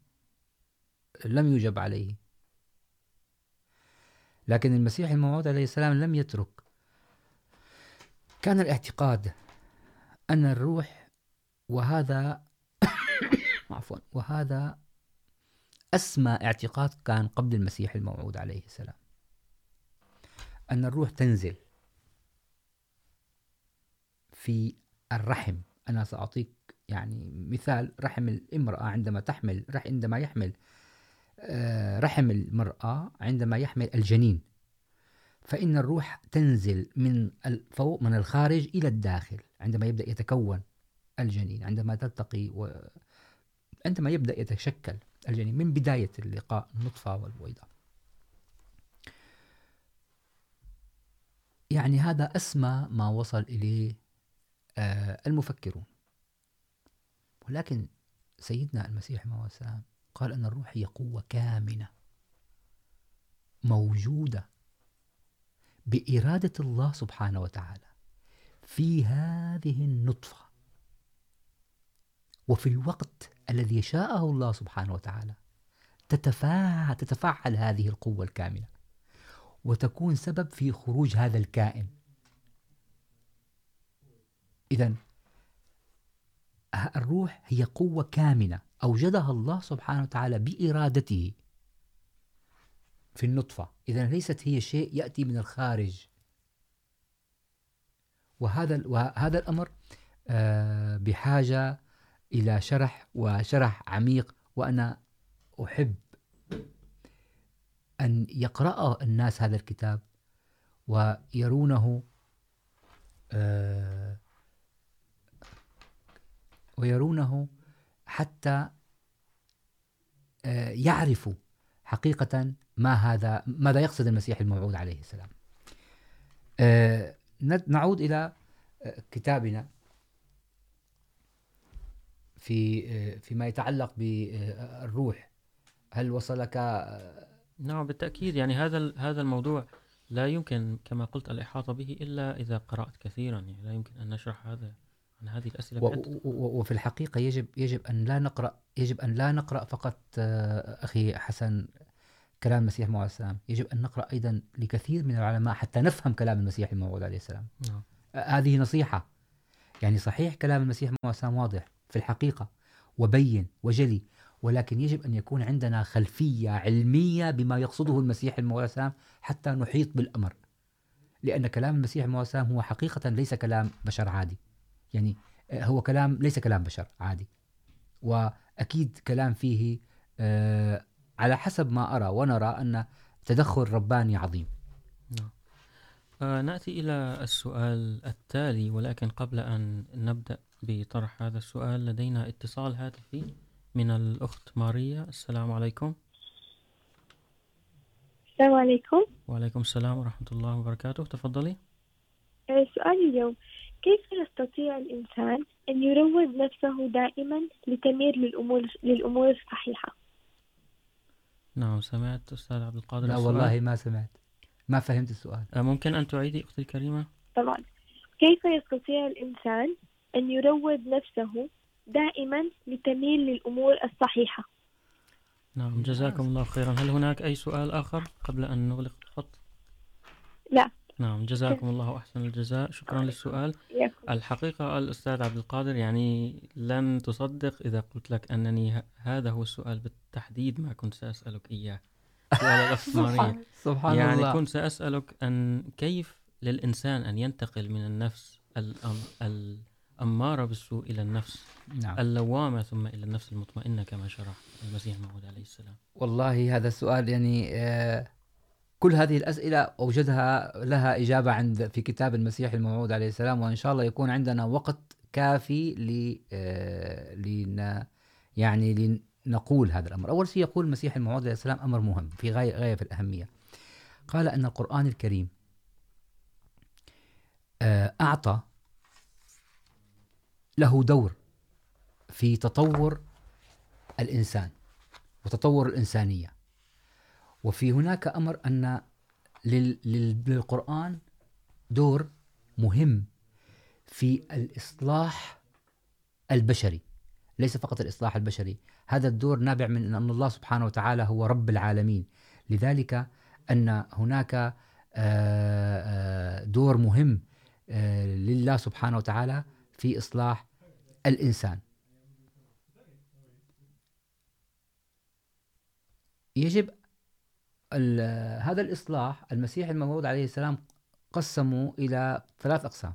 لم يجب عليه. لكن المسيح الموعود عليه السلام لم يترك. كان الاعتقاد أن الروح، وهذا عفوا، وهذا أسمى اعتقاد كان قبل المسيح الموعود عليه السلام. أن الروح تنزل. في الرحم. أنا سأعطيك يعني مثال، رحم الامرأة عندما تحمل عندما يحمل رحم المرأة عندما يحمل الجنين. فإن الروح تنزل من الفوق من الخارج إلى الداخل عندما يبدأ يتكون الجنين، عندما تلتقي و... عندما يبدأ يتشكل الجنين. من بداية اللقاء، النطفة والبويضة يعني هذا أسمى ما وصل إليه المفكرون. ولكن سيدنا المسيح عليه السلام قال أن الروح هي قوة كامنة موجودة بإرادة الله سبحانه وتعالى في هذه النطفة وفي الوقت الذي شاءه الله سبحانه وتعالى تتفاعل, تتفاعل هذه القوة الكاملة وتكون سبب في خروج هذا الكائن. إذا الروح هي قوة كامنة، أوجدها الله سبحانه وتعالى بإرادته في النطفة. إذا ليست هي شيء يأتي من الخارج. وهذا وهذا الأمر بحاجة إلى شرح وشرح عميق، وأنا أحب أن يقرأ الناس هذا الكتاب ويرونه ويرونه حتى يعرفوا حقيقة ما هذا، ماذا يقصد المسيح الموعود عليه السلام. نعود إلى كتابنا في فيما يتعلق بالروح. هل وصلك؟ نعم، بالتأكيد. يعني هذا هذا الموضوع لا يمكن كما قلت الإحاطة به إلا إذا قرأت كثيرا. يعني لا يمكن أن نشرح هذا. عن هذه الأسئلة و وفي الحقيقة يجب يجب أن لا نقرأ يجب أن لا نقرأ فقط أخي حسن كلام المسيح موعود السلام. يجب أن نقرأ أيضا لكثير من العلماء حتى نفهم كلام المسيح الموعود عليه السلام. نعم. هذه نصيحة. يعني صحيح كلام المسيح موعود السلام واضح في الحقيقة وبين وجلي ولكن يجب أن يكون عندنا خلفية علمية بما يقصده المسيح الموعود عليه السلام حتى نحيط بالأمر. لأن كلام المسيح الموعود السلام هو حقيقة ليس كلام بشر عادي. يعني هو كلام ليس كلام بشر عادي. وأكيد كلام فيه على حسب ما أرى ونرى أن تدخل رباني عظيم. نعم. نأتي إلى السؤال التالي ولكن قبل أن نبدأ بطرح هذا السؤال لدينا اتصال هاتفي من الأخت ماريا. السلام عليكم. السلام عليكم. وعليكم السلام ورحمة الله وبركاته. تفضلي. سؤالي اليوم كيف يستطيع الإنسان أن يروض نفسه دائما لتمير للأمور, للأمور الصحيحة؟ نعم سمعت أستاذ عبد القادر لا السؤال. والله ما سمعت. ما فهمت السؤال. ممكن أن تعيدي أختي الكريمة؟ طبعا. كيف يستطيع الإنسان أن يروض نفسه دائما لتميل للأمور الصحيحة؟ نعم جزاكم الله خيرا. هل هناك أي سؤال آخر قبل أن نغلق الخط؟ لا. نعم جزاكم الله أحسن الجزاء. شكرا للسؤال. الحقيقة الأستاذ عبد القادر يعني لن تصدق إذا قلت لك أنني هذا هو السؤال بالتحديد ما كنت سأسألك إياه. ماريا سبحان يعني الله. كنت سأسألك أن كيف للإنسان أن ينتقل من النفس الأم الأمارة بالسوء إلى النفس؟ نعم. اللوامة ثم إلى النفس المطمئنة كما شرح المسيح الموعود عليه السلام. والله هذا السؤال يعني آه كل هذه الأسئلة أوجدها لها إجابة عند في كتاب المسيح الموعود عليه السلام وإن شاء الله يكون عندنا وقت كافي ل آه يعني لنقول هذا الأمر. أول شيء يقول المسيح الموعود عليه السلام أمر مهم في غاية, غاية في الأهمية. قال أن القرآن الكريم أعطى له دور في تطور الإنسان وتطور الإنسانية. وفي هناك أمر أن للقرآن دور مهم في الإصلاح البشري، ليس فقط الإصلاح البشري. هذا الدور نابع من أن الله سبحانه وتعالى هو رب العالمين. لذلك أن هناك دور مهم لله سبحانه وتعالى في إصلاح الإنسان. يجب هذا الإصلاح المسيح الموعود عليه السلام قسموا إلى ثلاث أقسام.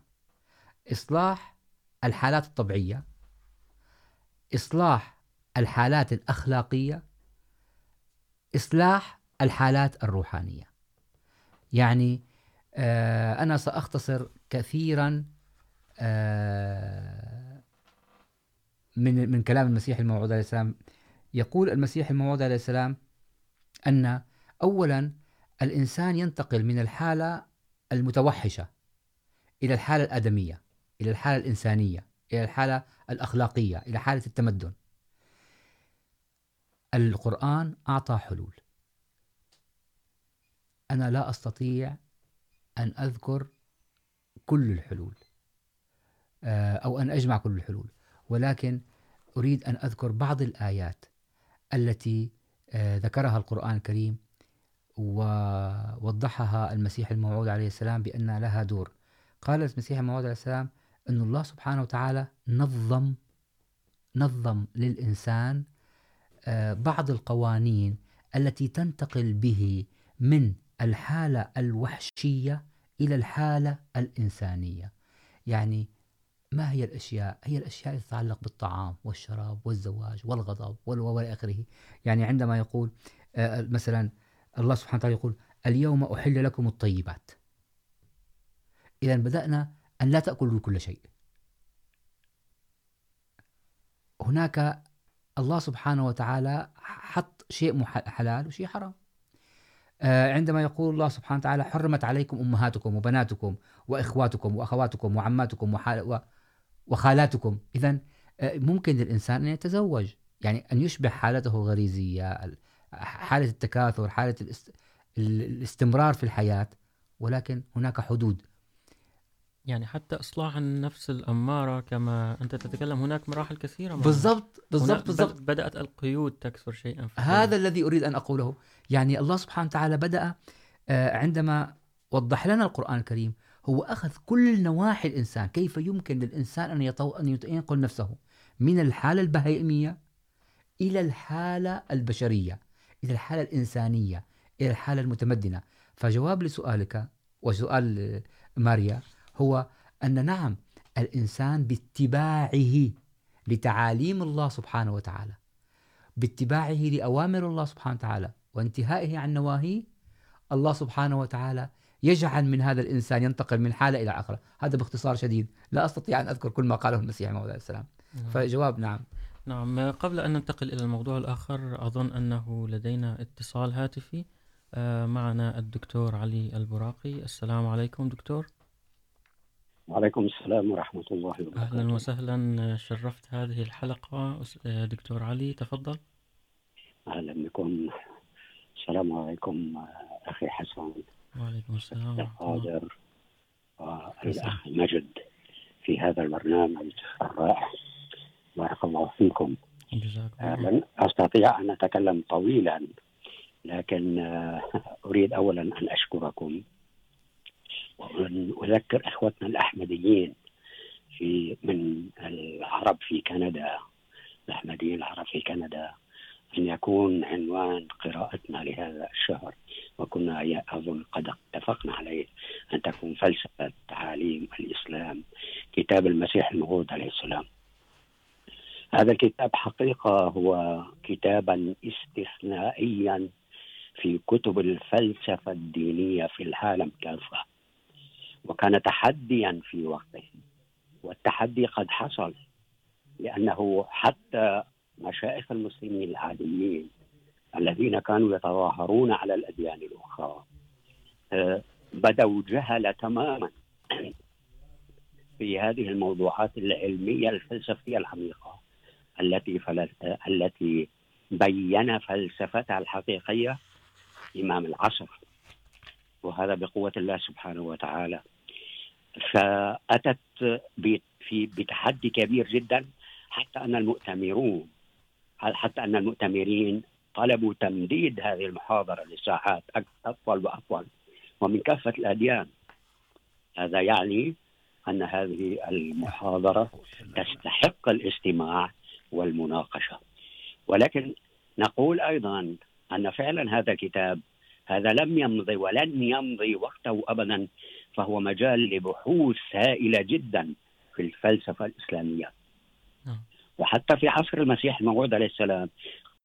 إصلاح الحالات الطبيعية، إصلاح الحالات الأخلاقية، إصلاح الحالات الروحانية. يعني أنا سأختصر كثيرا من من كلام المسيح الموعود عليه السلام. يقول المسيح الموعود عليه السلام أن أولا، الإنسان ينتقل من الحالة المتوحشة إلى الحالة الآدمية، إلى الحالة الإنسانية، إلى الحالة الأخلاقية، إلى حالة التمدن. القرآن أعطى حلول. أنا لا أستطيع أن أذكر كل الحلول أو أن أجمع كل الحلول، ولكن أريد أن أذكر بعض الآيات التي ذكرها القرآن الكريم ووضحها المسيح الموعود عليه السلام بأن لها دور. قال المسيح الموعود عليه السلام أن الله سبحانه وتعالى نظم نظم للإنسان بعض القوانين التي تنتقل به من الحالة الوحشية إلى الحالة الإنسانية. يعني ما هي الأشياء؟ هي الأشياء التي تتعلق بالطعام والشراب والزواج والغضب والى آخره. يعني عندما يقول مثلا الله سبحانه وتعالى يقول، اليوم أحل لكم الطيبات. إذا بدأنا أن لا تأكلوا كل شيء. هناك الله سبحانه وتعالى حط شيء حلال وشيء حرام. عندما يقول الله سبحانه وتعالى، حرمت عليكم أمهاتكم وبناتكم وإخواتكم وأخواتكم وعماتكم وخالاتكم. إذا ممكن للإنسان أن يتزوج، يعني أن يشبه حالته غريزية حالة التكاثر حالة الاستمرار في الحياة ولكن هناك حدود. يعني حتى إصلاح النفس الأمارة كما أنت تتكلم هناك مراحل كثيرة بالضبط بالضبط بالضبط. بدأت القيود تكسر شيئا هذا الذي أريد أن أقوله. يعني الله سبحانه وتعالى بدأ عندما وضح لنا القرآن الكريم هو أخذ كل نواحي الإنسان. كيف يمكن للإنسان أن يطو... أن ينقل نفسه؟ من الحالة البهيمية إلى الحالة البشرية. إلى الحالة الإنسانية إلى الحالة المتمدنة. فجواب لسؤالك وسؤال ماريا هو أن نعم الإنسان باتباعه لتعاليم الله سبحانه وتعالى باتباعه لأوامر الله سبحانه وتعالى وانتهائه عن نواهيه الله سبحانه وتعالى يجعل من هذا الإنسان ينتقل من حالة إلى آخرة. هذا باختصار شديد. لا أستطيع أن أذكر كل ما قاله المسيح عليه السلام. فجواب نعم. نعم قبل أن ننتقل إلى الموضوع الآخر أظن أنه لدينا اتصال هاتفي معنا الدكتور علي البراقي. السلام عليكم دكتور. وعليكم السلام ورحمة الله وبركاته. أهلا وسهلا شرفت هذه الحلقة. دكتور علي تفضل. أهلا بكم. السلام عليكم أخي حسن. وعليكم السلام القادر والأخ مجد في هذا البرنامج الرائع بارك الله. فيكم لن أستطيع أن أتكلم طويلا لكن أريد أولا أن أشكركم وأن أذكر إخوتنا الأحمديين في من العرب في كندا الأحمديين العرب في كندا أن يكون عنوان قراءتنا لهذا الشهر. وكنا أظن قد اتفقنا عليه أن تكون فلسفة تعاليم الإسلام كتاب المسيح الموعود عليه السلام. هذا الكتاب حقيقة هو كتابا استثنائيا في كتب الفلسفة الدينية في العالم كافة وكان تحديا في وقته، والتحدي قد حصل لأنه حتى مشايخ المسلمين العاديين الذين كانوا يتظاهرون على الأديان الأخرى بدوا جهل تماما في هذه الموضوعات العلمية الفلسفية العميقة. التي فل... التي بين فلسفتها الحقيقية إمام العصر، وهذا بقوة الله سبحانه وتعالى. فأتت في بتحدي كبير جدا حتى أن المؤتمرون حتى أن المؤتمرين طلبوا تمديد هذه المحاضرة لساعات أطول وأطول. ومن كافة الأديان، هذا يعني أن هذه المحاضرة تستحق الاستماع والمناقشة. ولكن نقول أيضا أن فعلا هذا الكتاب هذا لم يمضي ولن يمضي وقته أبدا فهو مجال لبحوث هائلة جدا في الفلسفة الإسلامية. وحتى في عصر المسيح الموعود عليه السلام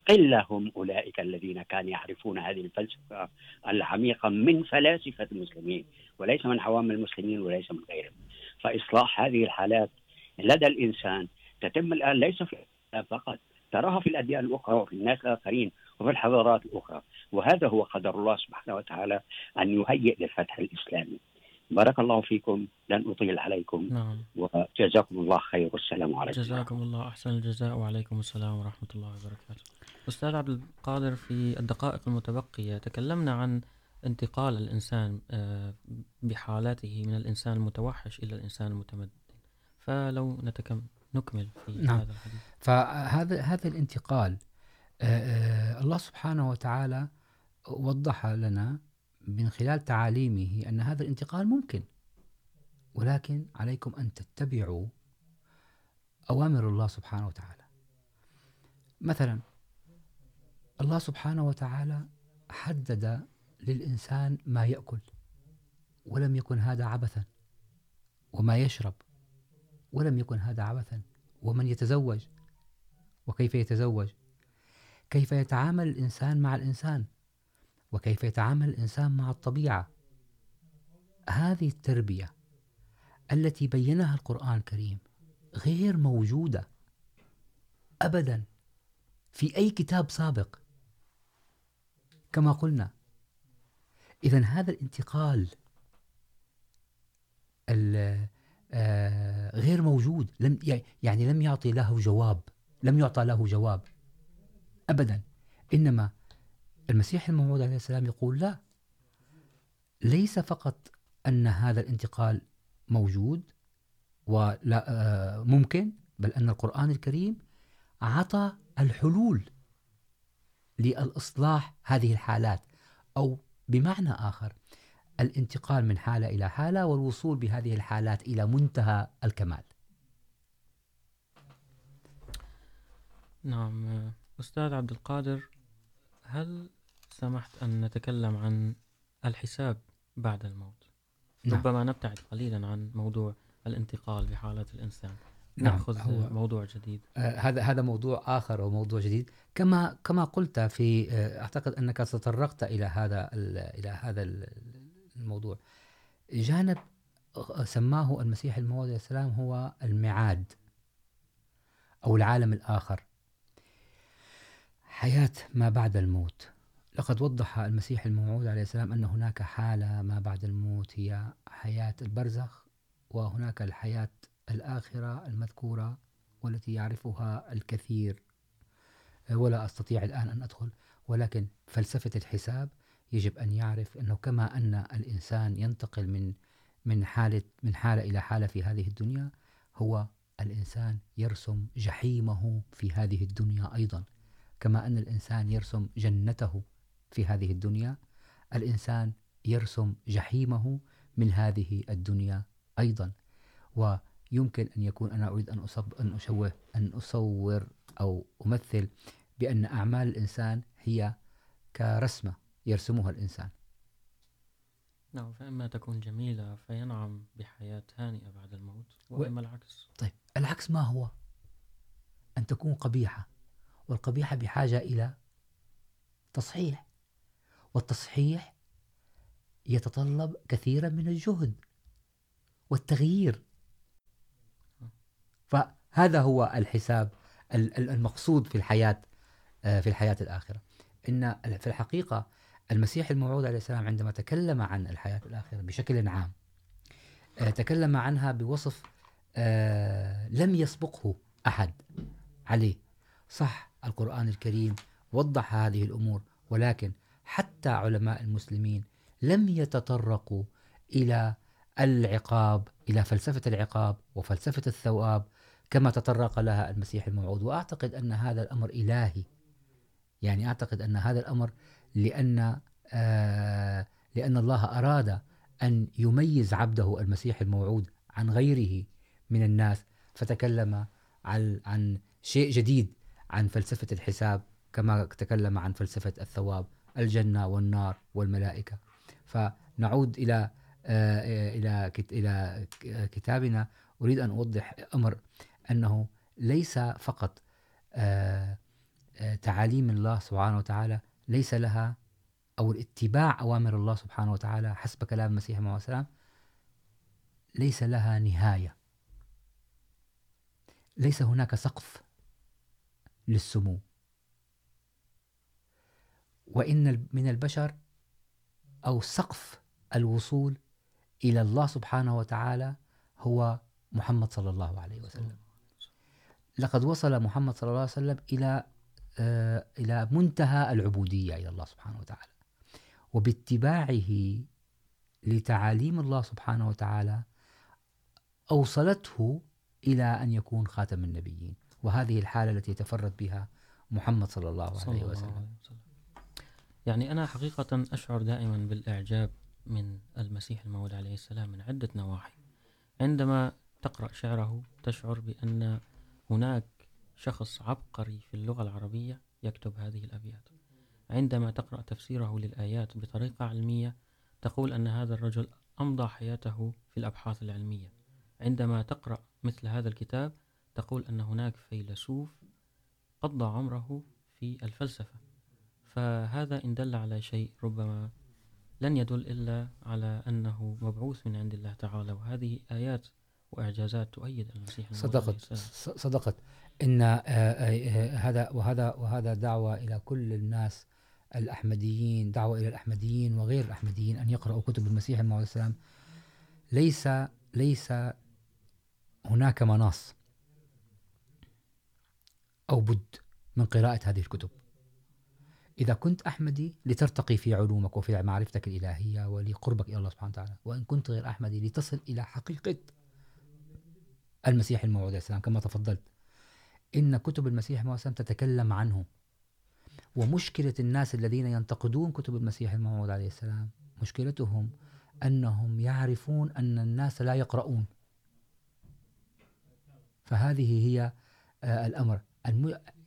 قلة هم أولئك الذين كانوا يعرفون هذه الفلسفة العميقة من فلاسفة المسلمين وليس من عوام المسلمين وليس من غيرهم. فإصلاح هذه الحالات لدى الإنسان تتم الآن ليس في فقط تراها في الأديان الأخرى وفي الناس الآخرين وفي الحضارات الأخرى. وهذا هو قدر الله سبحانه وتعالى أن يهيئ للفتح الإسلامي. بارك الله فيكم لن أطيل عليكم. نعم. وجزاكم الله خير. والسلام عليكم. جزاكم الله أحسن الجزاء. وعليكم السلام ورحمة الله وبركاته. أستاذ عبد القادر في الدقائق المتبقية تكلمنا عن انتقال الإنسان بحالاته من الإنسان المتوحش إلى الإنسان المتمدن. فلو نتكم نكمل في نعم. هذا الحديث. فهذا هذا الانتقال الله سبحانه وتعالى وضح لنا من خلال تعاليمه أن هذا الانتقال ممكن. ولكن عليكم أن تتبعوا أوامر الله سبحانه وتعالى. مثلا الله سبحانه وتعالى حدد للإنسان ما يأكل ولم يكن هذا عبثا وما يشرب ولم يكن هذا عبثا، ومن يتزوج؟ وكيف يتزوج؟ كيف يتعامل الإنسان مع الإنسان؟ وكيف يتعامل الإنسان مع الطبيعة؟ هذه التربية التي بينها القرآن الكريم غير موجودة أبدا في أي كتاب سابق. كما قلنا، إذا هذا الانتقال غير موجود، لم يعني لم يعطي له جواب، لم يعطى له جواب أبدا. إنما المسيح الموعود عليه السلام يقول لا، ليس فقط أن هذا الانتقال موجود ولا ممكن، بل أن القرآن الكريم عطى الحلول للإصلاح هذه الحالات، أو بمعنى آخر الانتقال من حالة إلى حالة والوصول بهذه الحالات إلى منتهى الكمال نعم أستاذ عبد القادر هل سمحت أن نتكلم عن الحساب بعد الموت نعم. ربما نبتعد قليلا عن موضوع الانتقال بحالة الإنسان نعم. نأخذ هو موضوع جديد هذا هذا موضوع آخر وموضوع جديد كما كما قلت في أعتقد أنك تطرقت إلى هذا إلى هذا الموضوع. جانب سماه المسيح الموعود عليه السلام هو الميعاد أو العالم الآخر. حياة ما بعد الموت. لقد وضح المسيح الموعود عليه السلام أن هناك حالة ما بعد الموت. هي حياة البرزخ، وهناك الحياة الآخرة المذكورة والتي يعرفها الكثير. ولا أستطيع الآن أن أدخل، ولكن فلسفة الحساب يجب أن يعرف أنه كما أن الإنسان ينتقل من من حالة من حالة إلى حالة في هذه الدنيا، هو الإنسان يرسم جحيمه في هذه الدنيا أيضا. كما أن الإنسان يرسم جنته في هذه الدنيا، الإنسان يرسم جحيمه من هذه الدنيا أيضا. ويمكن أن يكون، أنا أريد أن أصب، أن أشوه، أن أصور أو أمثل بأن أعمال الإنسان هي كرسمة. يرسمها الإنسان. نعم فإما تكون جميلة فينعم بحياة هانئة بعد الموت وإما العكس. طيب العكس ما هو؟ أن تكون قبيحة والقبيحة بحاجة إلى تصحيح والتصحيح يتطلب كثيرا من الجهد والتغيير. فهذا هو الحساب المقصود في الحياة في الحياة الآخرة. إن في الحقيقة المسيح الموعود عليه السلام عندما تكلم عن الحياة الآخرة بشكل عام تكلم عنها بوصف لم يسبقه أحد عليه. صح، القرآن الكريم وضح هذه الأمور، ولكن حتى علماء المسلمين لم يتطرقوا إلى العقاب، إلى فلسفة العقاب وفلسفة الثواب كما تطرق لها المسيح الموعود. وأعتقد أن هذا الأمر إلهي. يعني أعتقد أن هذا الأمر لأن لأن الله أراد أن يميز عبده المسيح الموعود عن غيره من الناس. فتكلم عن شيء جديد عن فلسفة الحساب، كما تكلم عن فلسفة الثواب، الجنة والنار والملائكة. فنعود إلى إلى إلى كتابنا. أريد أن أوضح أمر، أنه ليس فقط تعاليم الله سبحانه وتعالى ليس لها أو اتباع أوامر الله سبحانه وتعالى حسب كلام المسيح عليه السلام ليس لها نهاية. ليس هناك سقف للسمو. وإن من البشر أو سقف الوصول إلى الله سبحانه وتعالى هو محمد صلى الله عليه وسلم. لقد وصل محمد صلى الله عليه وسلم إلى إلى منتهى العبودية إلى الله سبحانه وتعالى. وباتباعه لتعاليم الله سبحانه وتعالى أوصلته إلى أن يكون خاتم النبيين. وهذه الحالة التي تفرد بها محمد صلى الله عليه صلى وسلم الله عليه وسلم. يعني أنا حقيقة أشعر دائما بالإعجاب من المسيح الموعود عليه السلام من عدة نواحي. عندما تقرأ شعره تشعر بأن هناك شخص عبقري في اللغة العربية يكتب هذه الأبيات. عندما تقرأ تفسيره للآيات بطريقة علمية، تقول أن هذا الرجل أمضى حياته في الأبحاث العلمية. عندما تقرأ مثل هذا الكتاب، تقول أن هناك فيلسوف قضى عمره في الفلسفة. فهذا إن دل على شيء ربما لن يدل إلا على أنه مبعوث من عند الله تعالى. وهذه آيات وإعجازات تؤيد المسيح صدقت. صدقت. إن هذا وهذا وهذا دعوة إلى كل الناس الأحمديين دعوة إلى الأحمديين وغير الأحمديين أن يقرأوا كتب المسيح الموعود السلام. ليس ليس هناك مناص أو بد من قراءة هذه الكتب. إذا كنت أحمدي لترتقي في علومك وفي معرفتك الإلهية ولقربك إلى الله سبحانه وتعالى وإن كنت غير أحمدي لتصل إلى حقيقة المسيح الموعود عليه السلام، كما تفضلت. إن كتب المسيح الموعود عليه السلام تتكلم عنه. ومشكلة الناس الذين ينتقدون كتب المسيح الموعود عليه السلام، مشكلتهم أنهم يعرفون أن الناس لا يقرؤون. فهذه هي الأمر.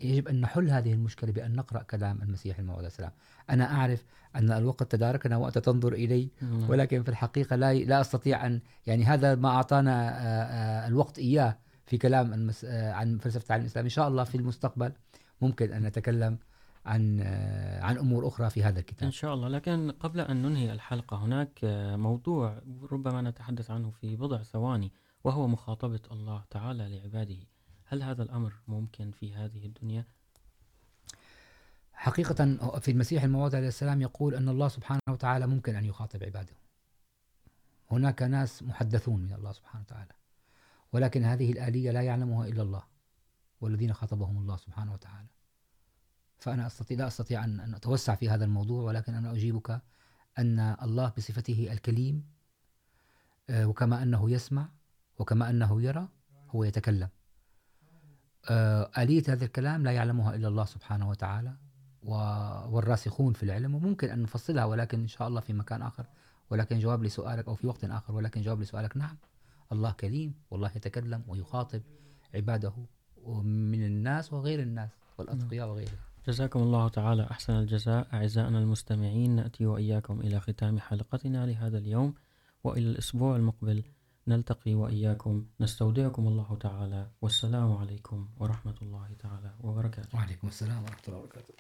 يجب أن نحل هذه المشكلة بأن نقرأ كلام المسيح الموعود السلام. أنا أعرف أن الوقت تداركنا وقت تنظر إلي ولكن في الحقيقة لا لا أستطيع أن يعني هذا ما أعطانا الوقت إياه في كلام المس... عن فلسفة العالم الإسلامي. إن شاء الله في المستقبل ممكن أن نتكلم عن عن أمور أخرى في هذا الكتاب. إن شاء الله. لكن قبل أن ننهي الحلقة هناك موضوع ربما نتحدث عنه في بضع ثواني وهو مخاطبة الله تعالى لعباده. هل هذا الأمر ممكن في هذه الدنيا؟ حقيقة، في المسيح الموعود عليه السلام يقول أن الله سبحانه وتعالى ممكن أن يخاطب عباده. هناك ناس محدثون من الله سبحانه وتعالى، ولكن هذه الآلية لا يعلمها إلا الله والذين خاطبهم الله سبحانه وتعالى. فأنا أستطيع، لا أستطيع أن أتوسع في هذا الموضوع، ولكن أنا أجيبك أن الله بصفته الكليم وكما أنه يسمع، وكما أنه يرى، هو يتكلم. آلية هذا الكلام لا يعلمها إلا الله سبحانه وتعالى والراسخون في العلم وممكن أن نفصلها ولكن إن شاء الله في مكان آخر. ولكن جواب لسؤالك أو في وقت آخر ولكن جواب لسؤالك نعم. الله كريم والله يتكلم ويخاطب عباده من الناس وغير الناس والأتقياء وغيرهم. جزاكم الله تعالى أحسن الجزاء. أعزائنا المستمعين نأتي وإياكم إلى ختام حلقتنا لهذا اليوم وإلى الأسبوع المقبل. نلتقي وإياكم. نستودعكم الله تعالى. والسلام عليكم ورحمة الله تعالى وبركاته. وعليكم السلام ورحمة الله وبركاته.